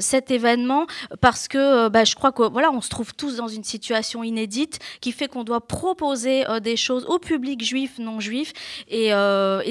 cet événement parce que bah, je crois que voilà on se trouve tous dans une situation inédite qui fait qu'on doit proposer des choses au public juif non juif. Et,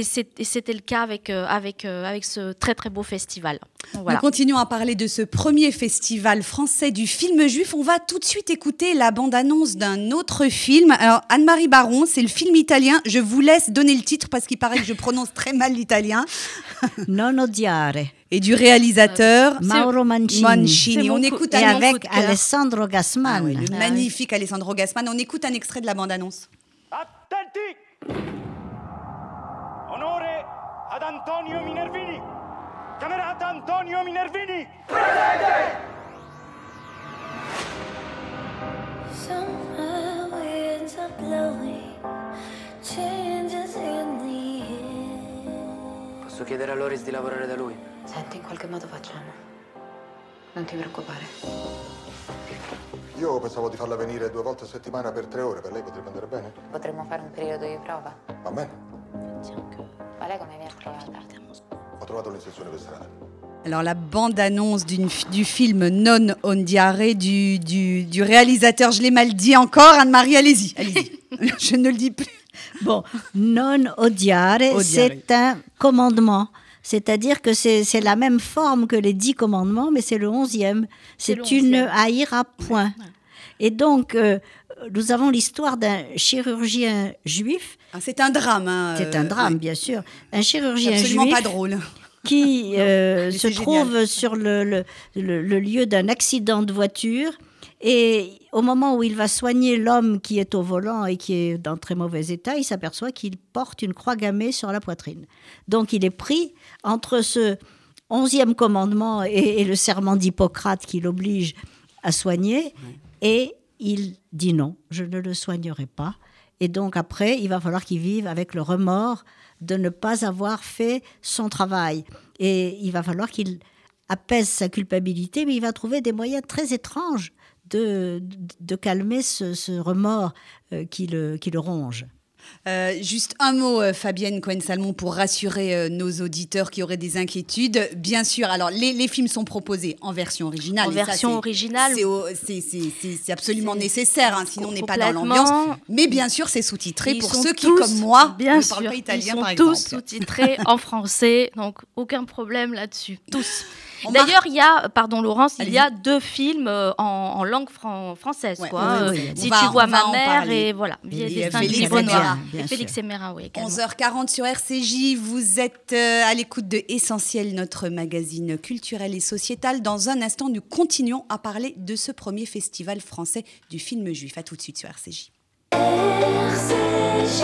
c'était le cas avec avec avec ce très très beau festival. Nous continuons à parler de ce premier festival Festival français du film juif. On va tout de suite écouter la bande-annonce d'un autre film. Alors, Anne-Marie Baron, c'est le film italien. Je vous laisse donner le titre parce qu'il paraît que je prononce très mal l'italien. Non odiare. Et du réalisateur Mauro Mancini. Mancini. On écoute Et avec Alessandro Gasman. Ah le magnifique Alessandro Gasman. On écoute un extrait de la bande-annonce. Attenti Onore ad Antonio Minervini Camerata Antonio Minervini! Presente! Somewhere winds are blowing, changes in the air. Posso chiedere a Loris di lavorare da lui? Senti, in qualche modo facciamo. Non ti preoccupare. Io pensavo di farla venire due volte a settimana per tre ore. Per lei potrebbe andare bene? Potremmo fare un periodo di prova. Va bene. Ma lei come mi ha trovata? Alors la bande-annonce du film Non on diare du, du, réalisateur, je l'ai mal dit encore, Anne-Marie, allez-y, allez-y. je ne le dis plus. Bon, Non odiare, c'est un commandement. C'est-à-dire que c'est la même forme que les dix commandements, mais c'est le onzième. C'est une haïr à point. Et donc, euh, nous avons l'histoire d'un chirurgien juif. Ah, c'est un drame. Hein, c'est un euh, drame, bien sûr. Un chirurgien absolument juif. pas drôle. Qui euh, se trouve sur le, le, le, lieu d'un accident de voiture. Et au moment où il va soigner l'homme qui est au volant et qui est dans très mauvais état, il s'aperçoit qu'il porte une croix gammée sur la poitrine. Donc il est pris entre ce onzième commandement et, le serment d'Hippocrate qui l'oblige à soigner, et il dit non, je ne le soignerai pas. Et donc après, il va falloir qu'il vive avec le remords de ne pas avoir fait son travail. Et il va falloir qu'il apaise sa culpabilité, mais il va trouver des moyens très étranges de, de, calmer ce, remords euh, qui, le, qui le ronge. Euh, juste un mot, euh, Fabienne Cohen-Salmon, pour rassurer euh, nos auditeurs qui auraient des inquiétudes. Bien sûr, alors les, films sont proposés en version originale. En version originale. C'est absolument nécessaire, hein, sinon on n'est pas dans l'ambiance. Mais bien sûr, c'est sous-titré pour ceux qui, comme moi, bien ne sûr, parlent pas italien, ils sont tous sous-titrés en français, donc aucun problème là-dessus. Tous. D'ailleurs, il y a, pardon Laurence, il y a deux films euh, en, langue française. quoi. si tu vois ma mère et voilà, Félix, et Félix et Mera, oui. 11h40 sur RCJ, vous êtes euh, à l'écoute de Essentiel, notre magazine culturel et sociétal. Dans un instant, nous continuons à parler de ce premier festival français du film juif. À tout de suite sur RCJ. RCJ.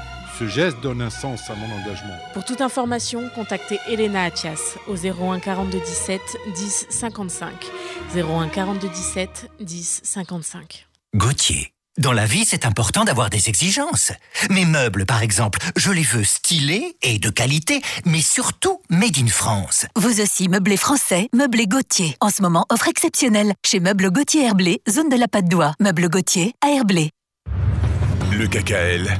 Ce geste donne un sens à mon engagement. Pour toute information, contactez Elena Atias au 01 42 17 10 55. 01 42 17 10 55. Gauthier. Dans la vie, c'est important d'avoir des exigences. Mes meubles, par exemple, je les veux stylés et de qualité, mais surtout made in France. Vous aussi, meublé français, meublé Gauthier. En ce moment, offre exceptionnelle chez Meubles Gauthier Herblé, zone de la patte d'oie. Meubles Gauthier à Herblé. Le KKL,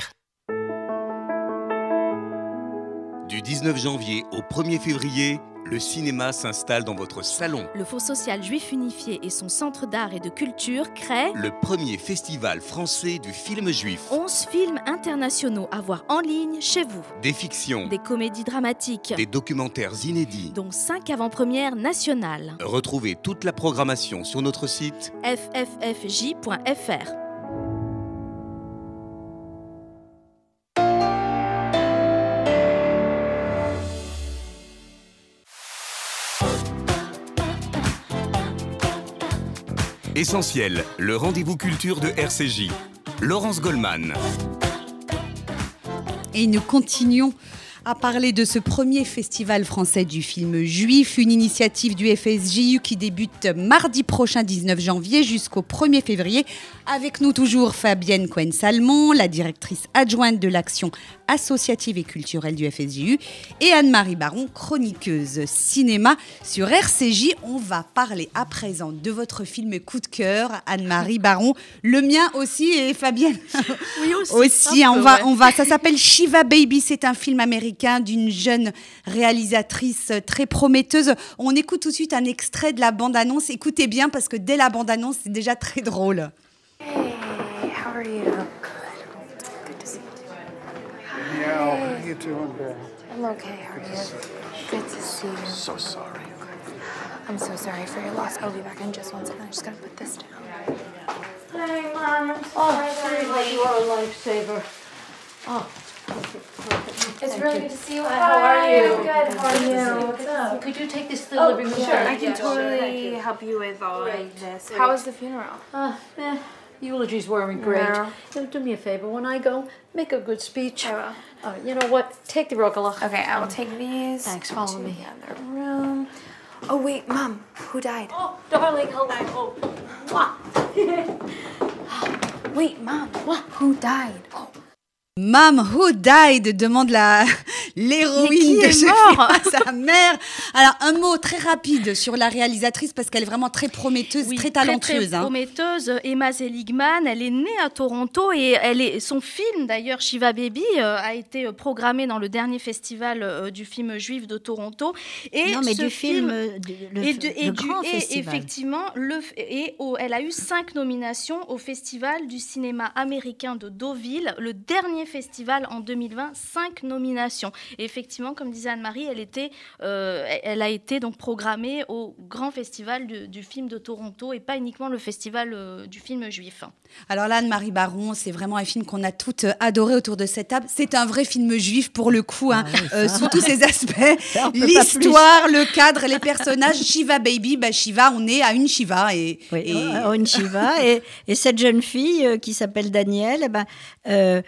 19 janvier au 1er février, le cinéma s'installe dans votre salon. Le Fonds social juif unifié et son centre d'art et de culture créent Le premier festival français du film juif. 11 films internationaux à voir en ligne chez vous. Des fictions, Des comédies dramatiques, des documentaires inédits. dont 5 avant-premières nationales. Retrouvez toute la programmation sur notre site fffj.fr. Essentiel, le rendez-vous culture de RCJ. Laurence Goldman. Et nous continuons à parler de ce premier festival français du film juif, une initiative du FSJU qui débute mardi prochain 19 janvier jusqu'au 1er février. Avec nous toujours Fabienne Cohen-Salmon, la directrice adjointe de l'action associative et culturelle du FSJU, et Anne-Marie Baron, chroniqueuse cinéma sur RCJ. On va parler à présent de votre film coup de cœur, Anne-Marie Baron, le mien aussi et Fabienne Oui, aussi. aussi. un on peu, va, ouais. on va. Ça s'appelle Shiva Baby. C'est un film américain d'une jeune réalisatrice très prometteuse. On écoute tout de suite un extrait de la bande-annonce. Écoutez bien parce que dès la bande-annonce, c'est déjà très drôle. Hey, how are you? Good. Good to see you. Yeah, how you doing, Bill? I'm okay. How are you? Good to see you. So sorry. I'm so sorry for your loss. I'll be back in just one second. I just gotta put this down. Hey, Mom. Oh, seriously, you are a lifesaver. Oh, It's Thank really you. good to see you. Hi, how are you? Good. How are you? What's up? Could you take this to the Oh, living room? sure. I can Yeah, totally Thank you. help you with all Great. of this. Great. How was the funeral? Uh, eh, eulogies weren't great. No. You know, do me a favor. When I go, make a good speech. I will. Uh, you know what? Take the rogalach. Okay, I will take these. Thanks, follow to me. The other room. Oh wait, Mom. Who died? Oh, darling, hello. Wait, Mom. What? Who died? Oh. Mom Who Died? demande la l'héroïne de ce film sa mère. Alors un mot très rapide sur la réalisatrice parce qu'elle est vraiment très prometteuse, Oui, très talentueuse. Très, hein. prometteuse. Emma Seligman, elle est née à Toronto et elle est, son film d'ailleurs, Shiva Baby, euh, a été euh, programmé dans le dernier festival euh, du film juif de Toronto. Et non, mais ce du film, du- le, et, de- le et du- grand et festival. effectivement, le, et elle a eu cinq nominations au Festival du cinéma américain de Deauville, le dernier festival en 2020, cinq nominations. Et effectivement, comme disait Anne-Marie, elle, était, euh, elle a été donc programmée au grand festival du, du film de Toronto et pas uniquement le festival euh, du film juif. Alors là, Anne-Marie Baron, c'est vraiment un film qu'on a toutes euh, adoré autour de cette table. C'est un vrai film juif pour le coup, hein, euh, sous tous ses aspects. L'histoire, le cadre, les personnages. Shiva Baby, bah Shiva, on est à une Shiva. Et, Oui, et- une Shiva. et, et cette jeune fille euh, qui s'appelle Danielle, eh ben, euh,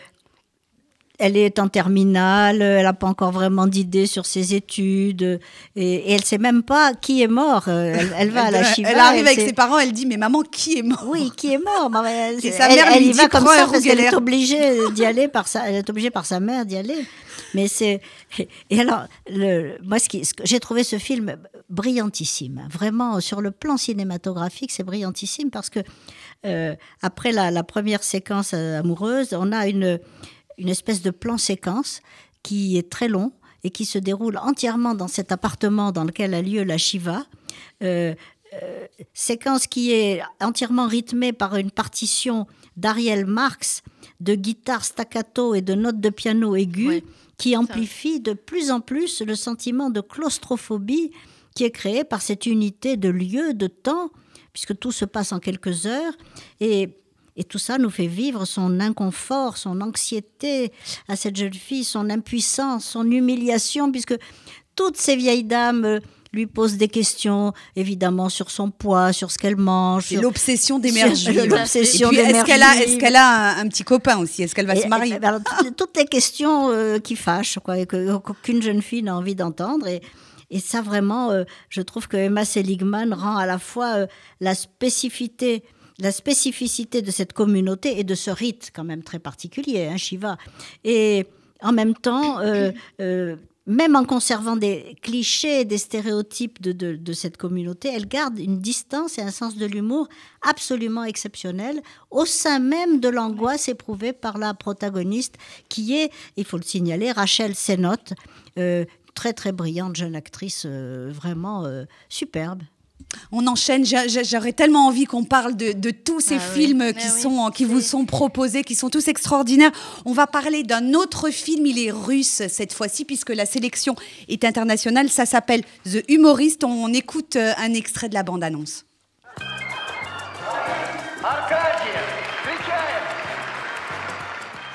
elle est en terminale, elle n'a pas encore vraiment d'idée sur ses études, et, et elle ne sait même pas qui est mort. Euh, Elle, elle va à la elle, Shiva. elle arrive avec ses parents, elle dit Mais maman, qui est mort? Oui, qui est mort elle, Et sa elle- mère elle lui y va comme ça parce qu'elle est obligée d'y aller par sa, elle est obligée par sa mère d'y aller. Mais c'est et alors le, moi ce qui j'ai trouvé ce film brillantissime, vraiment sur le plan cinématographique c'est brillantissime parce que euh, après la, la première séquence euh, amoureuse, on a une une espèce de plan séquence qui est très long et qui se déroule entièrement dans cet appartement dans lequel a lieu la Shiva. Euh, euh, séquence qui est entièrement rythmée par une partition d'Ariel Marx de guitare staccato et de notes de piano aiguës qui amplifie de plus en plus le sentiment de claustrophobie qui est créé par cette unité de lieu, de temps, puisque tout se passe en quelques heures. Et, et tout ça nous fait vivre son inconfort, son anxiété à cette jeune fille, son impuissance, son humiliation, puisque toutes ces vieilles dames euh, lui posent des questions, évidemment, sur son poids, sur ce qu'elle mange. Sur- l'obsession juives. L'obsession est-ce qu'elle a, un, petit copain aussi? Est-ce qu'elle va Et- se marier? et- toutes, toutes les questions euh, qui fâchent, quoi, qu'aucune jeune fille n'a envie d'entendre. Et, et ça, vraiment, euh, je trouve que Emma Seligman rend à la fois euh, la spécificité, la spécificité de cette communauté et de ce rite quand même très particulier, hein, Shiva. Et en même temps, euh, euh, même en conservant des clichés, des stéréotypes de, cette communauté, elle garde une distance et un sens de l'humour absolument exceptionnel au sein même de l'angoisse éprouvée par la protagoniste, qui est, il faut le signaler, Rachel Sennott, euh, très très brillante jeune actrice, euh, vraiment superbe On enchaîne. J'ai- j'ai- J'aurais tellement envie qu'on parle de, de tous ces Ah oui. films qui, sont, qui vous sont proposés, qui sont tous extraordinaires. On va parler d'un autre film. Il est russe cette fois-ci, puisque la sélection est internationale. Ça s'appelle The Humorist. On écoute euh, un extrait de la bande-annonce. Аркадия, встречаем!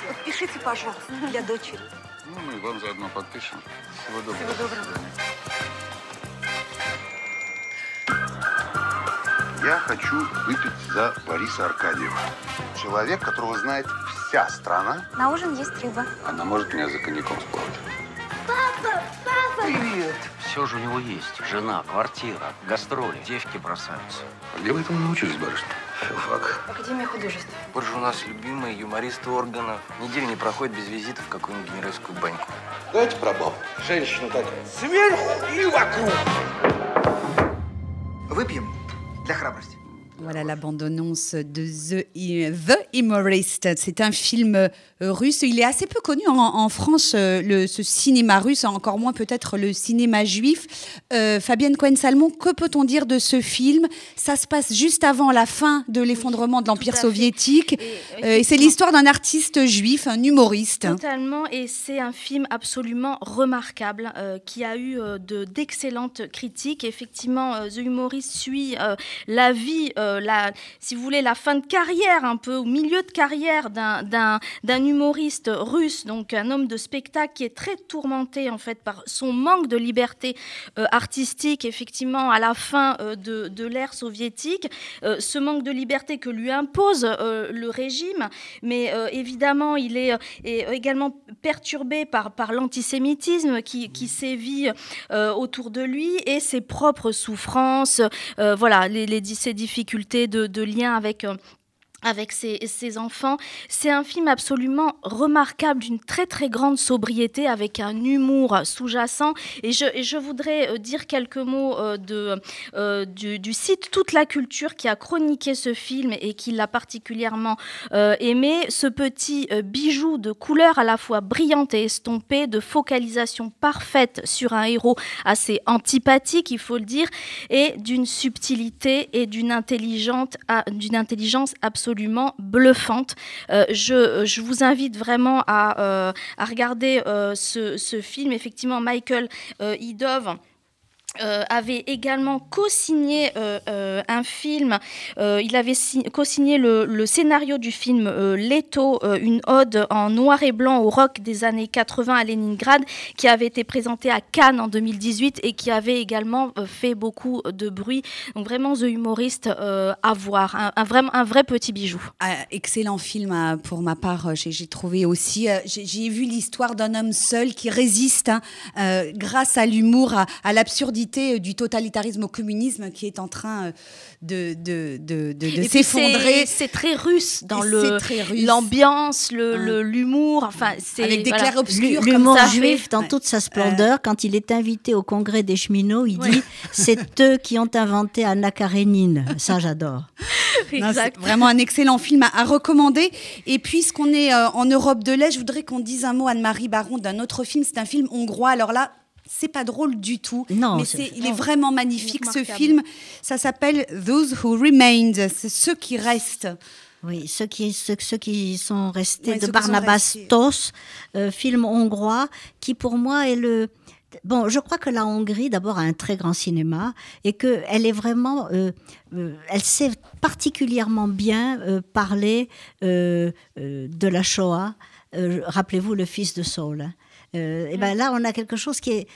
Подпишите, пожалуйста, для дочери. Ну, мы и вам заодно подпишем. Всего доброго. Всего доброго. Я хочу выпить за Бориса Аркадьева. Человек, которого знает вся страна. На ужин есть рыба. Она может меня за коньяком сплавать. Папа, папа! Привет. Все же у него есть. Жена, квартира, гастроли, девки бросаются. А где вы этому научились, барышня? Филфак. Академия художеств. Позже у нас любимые юмористы органов. Неделя не проходит без визита в какую-нибудь генеральскую баньку. Давайте про баб. Женщина так сверху и вокруг. Выпьем для храбрости. Voilà la bande-annonce de The, The Humorist. C'est un film russe. Il est assez peu connu en, en France, euh, le, ce cinéma russe, encore moins peut-être le cinéma juif. Euh, Fabienne Cohen-Salmon, que peut-on dire de ce film? Ça se passe juste avant la fin de l'effondrement de l'Empire soviétique. Et, Euh, et c'est l'histoire d'un artiste juif, un humoriste. Totalement, et c'est un film absolument remarquable euh, qui a eu de d'excellentes critiques. Effectivement, The Humorist suit euh, la vie, euh, la, si vous voulez, la fin de carrière un peu, au milieu de carrière d'un- humoriste russe, donc un homme de spectacle qui est très tourmenté en fait par son manque de liberté euh, artistique, effectivement, à la fin euh, de, l'ère soviétique, ce manque de liberté que lui impose le régime, mais évidemment, il est, également perturbé par, l'antisémitisme qui, sévit autour de lui et ses propres souffrances, voilà, les, difficultés de, lien avec. Avec ses, enfants. C'est un film absolument remarquable, d'une très très grande sobriété, avec un humour sous-jacent. Et je, voudrais euh, dire quelques mots euh, euh, du, site Toute la Culture qui a chroniqué ce film et qui l'a particulièrement aimé. Ce petit bijou de couleur à la fois brillante et estompée, de focalisation parfaite sur un héros assez antipathique, il faut le dire, et d'une subtilité et d'une ah, d'une intelligence absolument bluffante. Euh, je, je vous invite vraiment à, euh, à regarder euh, ce, ce film. Effectivement, Michael Idov. Euh, avait également co-signé euh, euh, un film. Euh, il avait si- co-signé le, scénario du film Leto, une ode en noir et blanc au rock des années 80 à Leningrad, qui avait été présenté à Cannes en 2018 et qui avait également fait beaucoup de bruit. Donc vraiment, The Humorist à voir, un, un, vraiment, un vrai petit bijou. Ah, excellent film pour ma part, j'ai trouvé aussi. J'ai vu l'histoire d'un homme seul qui résiste hein, grâce à l'humour, à, à l'absurdité l'absurdité euh, du totalitarisme au communisme qui est en train euh, de, de, de, de- de Et puis s'effondrer. c'est- très russe dans le l'ambiance, Hein. l'humour. Enfin, c'est Avec des voilà. clairs-obscurs L'hu- L'humour juif dans Ouais. toute sa splendeur, quand il est invité au congrès des cheminots, il Ouais. dit c'est eux qui ont inventé Anna Karénine. Ça, j'adore. Vraiment un excellent film à, à recommander. Et puisqu'on est euh, en Europe de l'Est, je voudrais qu'on dise un mot, Anne-Marie Baron, d'un autre film. C'est un film hongrois. Alors là, c'est pas drôle du tout. Non, mais c'est- il est vraiment magnifique ce film. Ça s'appelle Those Who Remained. C'est ceux qui restent. Oui, ceux qui, ceux, ceux qui sont restés Ouais, de Barnabas. Tos, euh, film hongrois, qui pour moi est le. Bon, je crois que la Hongrie, d'abord, a un très grand cinéma et qu'elle est vraiment. euh, euh, elle sait particulièrement bien euh, parler euh, euh, de la Shoah. Euh, Rappelez-vous le fils de Saul. hein. Euh, et ben là, on a quelque chose qui est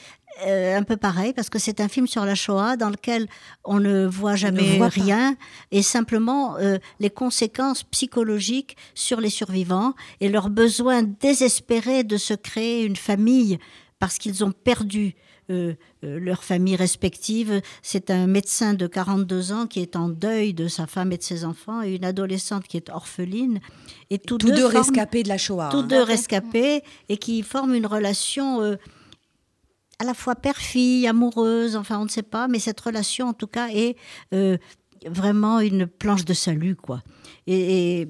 euh, un peu pareil parce que c'est un film sur la Shoah dans lequel on ne voit jamais voit pas. rien et simplement euh, les conséquences psychologiques sur les survivants et leur besoin désespéré de se créer une famille parce qu'ils ont perdu euh, euh, leur famille respective. C'est un médecin de 42 ans qui est en deuil de sa femme et de ses enfants et une adolescente qui est orpheline. Et tous, Tous deux forment- rescapés de la Shoah. tous hein. deux rescapés et qui forment une relation euh, à la fois père-fille, amoureuse, enfin on ne sait pas, mais cette relation en tout cas est euh, vraiment une planche de salut, quoi. Et, et-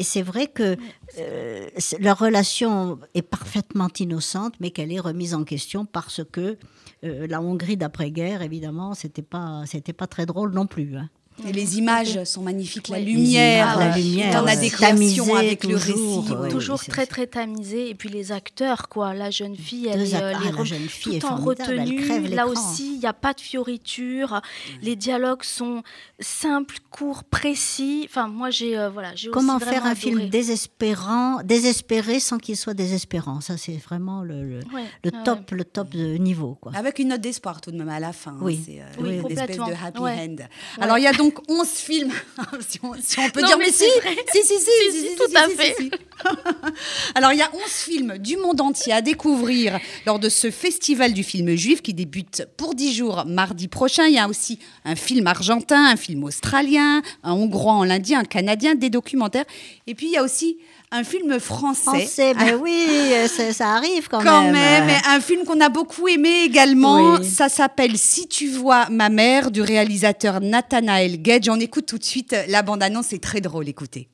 et c'est vrai que euh, leur relation est parfaitement innocente, mais qu'elle est remise en question parce que euh, la Hongrie d'après-guerre, évidemment, c'était pas, c'était pas très drôle non plus. hein. Et les images sont magnifiques. La lumière, La euh, lumière, dans la ouais. déclaration Tamisée avec le récit. ouais. toujours très très tamisé et puis les acteurs quoi la jeune fille elle est euh, ah, les la re- jeune fille est tout en retenue là aussi il n'y a pas de fioritures les dialogues sont simples courts précis enfin moi j'ai euh, voilà j'ai Comment aussi faire un film désespérant, désespéré sans qu'il soit désespérant? Ça, c'est vraiment le, le, Ouais, le ouais, top, le top de niveau. Quoi. Avec une note d'espoir tout de même à la fin. hein. Oui. C'est euh, Oui, une espèce de happy Ouais. end. Alors il y a donc 11 films, si, on, si on peut Non, dire, mais mais si, si, si, si, Si, si, si, si, tout à fait. Alors il y a 11 films du monde entier à découvrir lors de ce festival du film juif qui débute pour 10 jours mardi prochain. Il y a aussi un film argentin, un film australien, un hongrois en l'indien, un canadien, des documentaires. Et puis il y a aussi un film français. Français, ben oui, euh, ça, ça arrive quand, Quand même. un film qu'on a beaucoup aimé également. Oui. Ça s'appelle Si tu vois ma mère du réalisateur Nathanael Gage. On écoute tout de suite la bande-annonce, c'est très drôle, écoutez.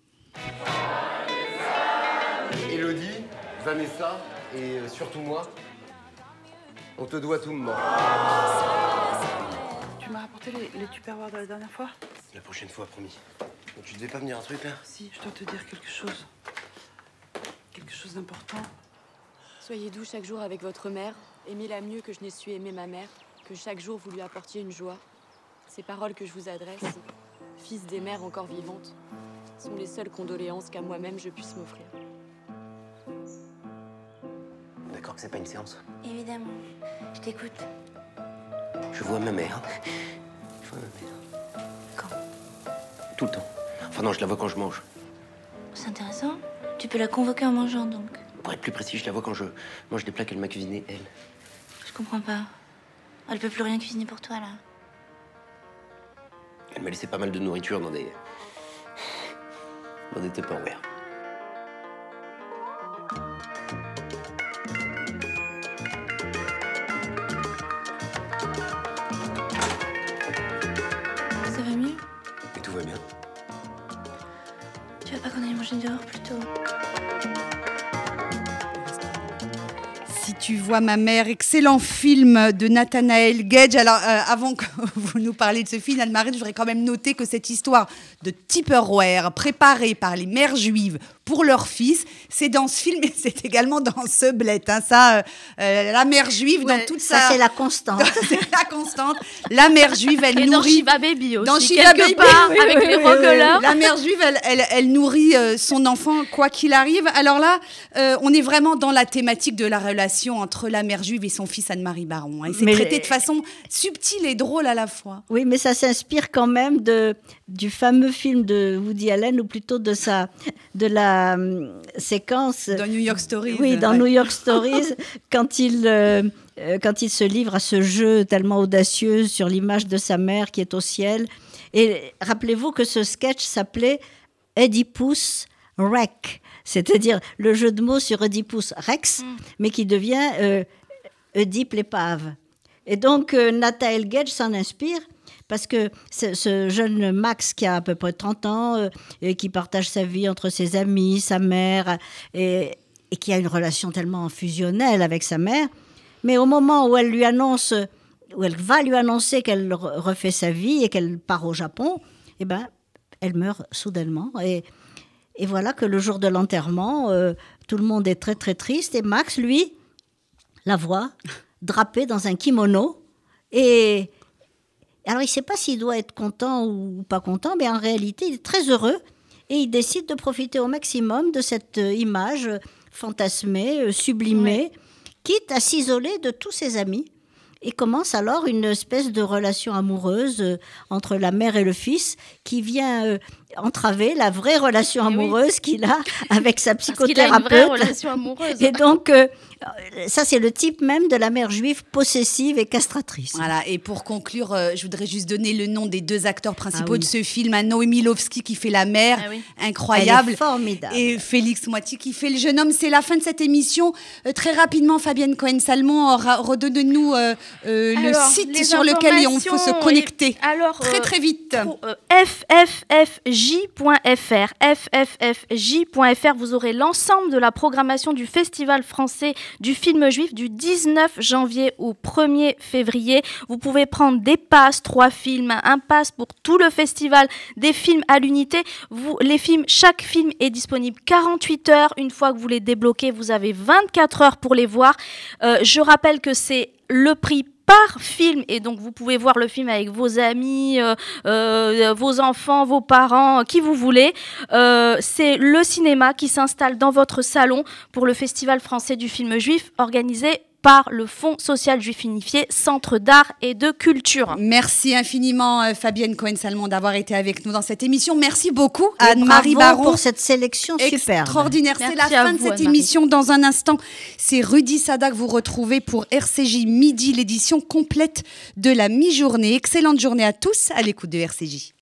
Elodie, Vanessa et euh, surtout moi, on te doit tout, maman. Tu m'as rapporté les, les tupperwares de la dernière fois? La prochaine fois, promis. Tu devais pas venir un truc là Si, je dois te dire quelque chose. Quelque chose d'important. Soyez doux chaque jour avec votre mère. Aimez-la mieux que je n'ai su aimer ma mère. Que chaque jour vous lui apportiez une joie. Ces paroles que je vous adresse, fils des mères encore vivantes, sont les seules condoléances qu'à moi-même je puisse m'offrir. D'accord que c'est pas une séance. Évidemment. Je t'écoute. Je vois ma mère. Je vois ma mère. Quand? Tout le temps. Enfin non, je la vois quand je mange. C'est intéressant. Tu peux la convoquer en mangeant donc. Pour être plus précis, je la vois quand je mange des plats qu'elle m'a cuisinés, elle. Je comprends pas. Elle peut plus rien cuisiner pour toi là. Elle m'a laissé pas mal de nourriture dans des... dans des Tupperware. Si tu vois ma mère, excellent film de Nathanael Gage. Alors, euh, avant que vous nous parliez de ce film, Anne-Marie, je voudrais quand même noter que cette histoire de Tupperware préparée par les mères juives pour leur fils, c'est dans ce film et c'est également dans ce bled. hein. Ça, euh, euh, la mère juive, dans toute ça, sa... c'est la constante. c'est la constante. La mère juive, elle Et dans nourrit... Shiva Baby aussi, Dans Shiva quelque Baby, part, oui, avec oui, les oui. La mère juive, elle, elle, elle nourrit euh, son enfant quoi qu'il arrive. Alors là, euh, on est vraiment dans la thématique de la relation entre la mère juive et son fils Anne-Marie Baron. hein. Et c'est traité de façon subtile et drôle à la fois. Oui, mais ça s'inspire quand même de, du fameux film de Woody Allen, ou plutôt de, sa, de la la hum, séquence. Dans New York Stories. Oui, dans ouais. New York Stories, quand il, euh, euh, quand il se livre à ce jeu tellement audacieux sur l'image de sa mère qui est au ciel. Et rappelez-vous que ce sketch s'appelait Oedipus Rex, c'est-à-dire le jeu de mots sur Oedipus Rex, mais qui devient euh, Oedipe l'épave. Et donc, euh, Gage s'en inspire parce que ce, jeune Max qui a à peu près 30 ans euh, et qui partage sa vie entre ses amis, sa mère, et, et qui a une relation tellement fusionnelle avec sa mère, mais au moment où elle lui annonce, où elle va lui annoncer qu'elle re- refait sa vie et qu'elle part au Japon, eh ben, elle meurt soudainement. Et, voilà que le jour de l'enterrement, euh, tout le monde est très très triste et Max, lui, la voit drapée dans un kimono et alors il ne sait pas s'il doit être content ou pas content, mais en réalité il est très heureux et il décide de profiter au maximum de cette euh, image fantasmée, euh, sublimée, quitte à s'isoler de tous ses amis. Et commence alors une espèce de relation amoureuse euh, entre la mère et le fils qui vient entraver la vraie relation amoureuse qu'il a avec sa Parce qu'il a une vraie psychothérapeute. relation amoureuse. Et donc, euh, ça, c'est le type même de la mère juive possessive et castratrice. Voilà, et pour conclure, euh, je voudrais juste donner le nom des deux acteurs principaux Ah oui. de ce film. à Noémie Lovski qui fait la mère, Ah oui. incroyable. Elle est formidable. Et Félix Moiti qui fait le jeune homme. C'est la fin de cette émission. Euh, très rapidement, Fabienne Cohen-Salmon, redonne-nous euh, euh, le site sur lequel on peut se connecter. et- alors, très très vite. Pour, euh, fffj.fr. fffj.fr, vous aurez l'ensemble de la programmation du Festival français du film juif du 19 janvier au 1er février. Vous pouvez prendre des passes, trois films, un pass pour tout le festival, des films à l'unité. Les films, chaque film est disponible 48 heures. Une fois que vous les débloquez, vous avez 24 heures pour les voir. Euh, je rappelle que c'est le prix par film et donc vous pouvez voir le film avec vos amis, euh, euh, vos enfants, vos parents, qui vous voulez. Euh, c'est le cinéma qui s'installe dans votre salon pour le Festival français du film juif organisé par le Fonds social juif unifié, Centre d'art et de culture. Merci infiniment euh, Fabienne Cohen-Salmon d'avoir été avec nous dans cette émission. Merci beaucoup Et Anne-Marie Baron. pour cette sélection superbe. Extraordinaire. C'est la à fin de cette émission. Dans un instant, c'est Rudy Sada que vous retrouvez pour RCJ Midi, l'édition complète de la mi-journée. Excellente journée à tous à l'écoute de RCJ.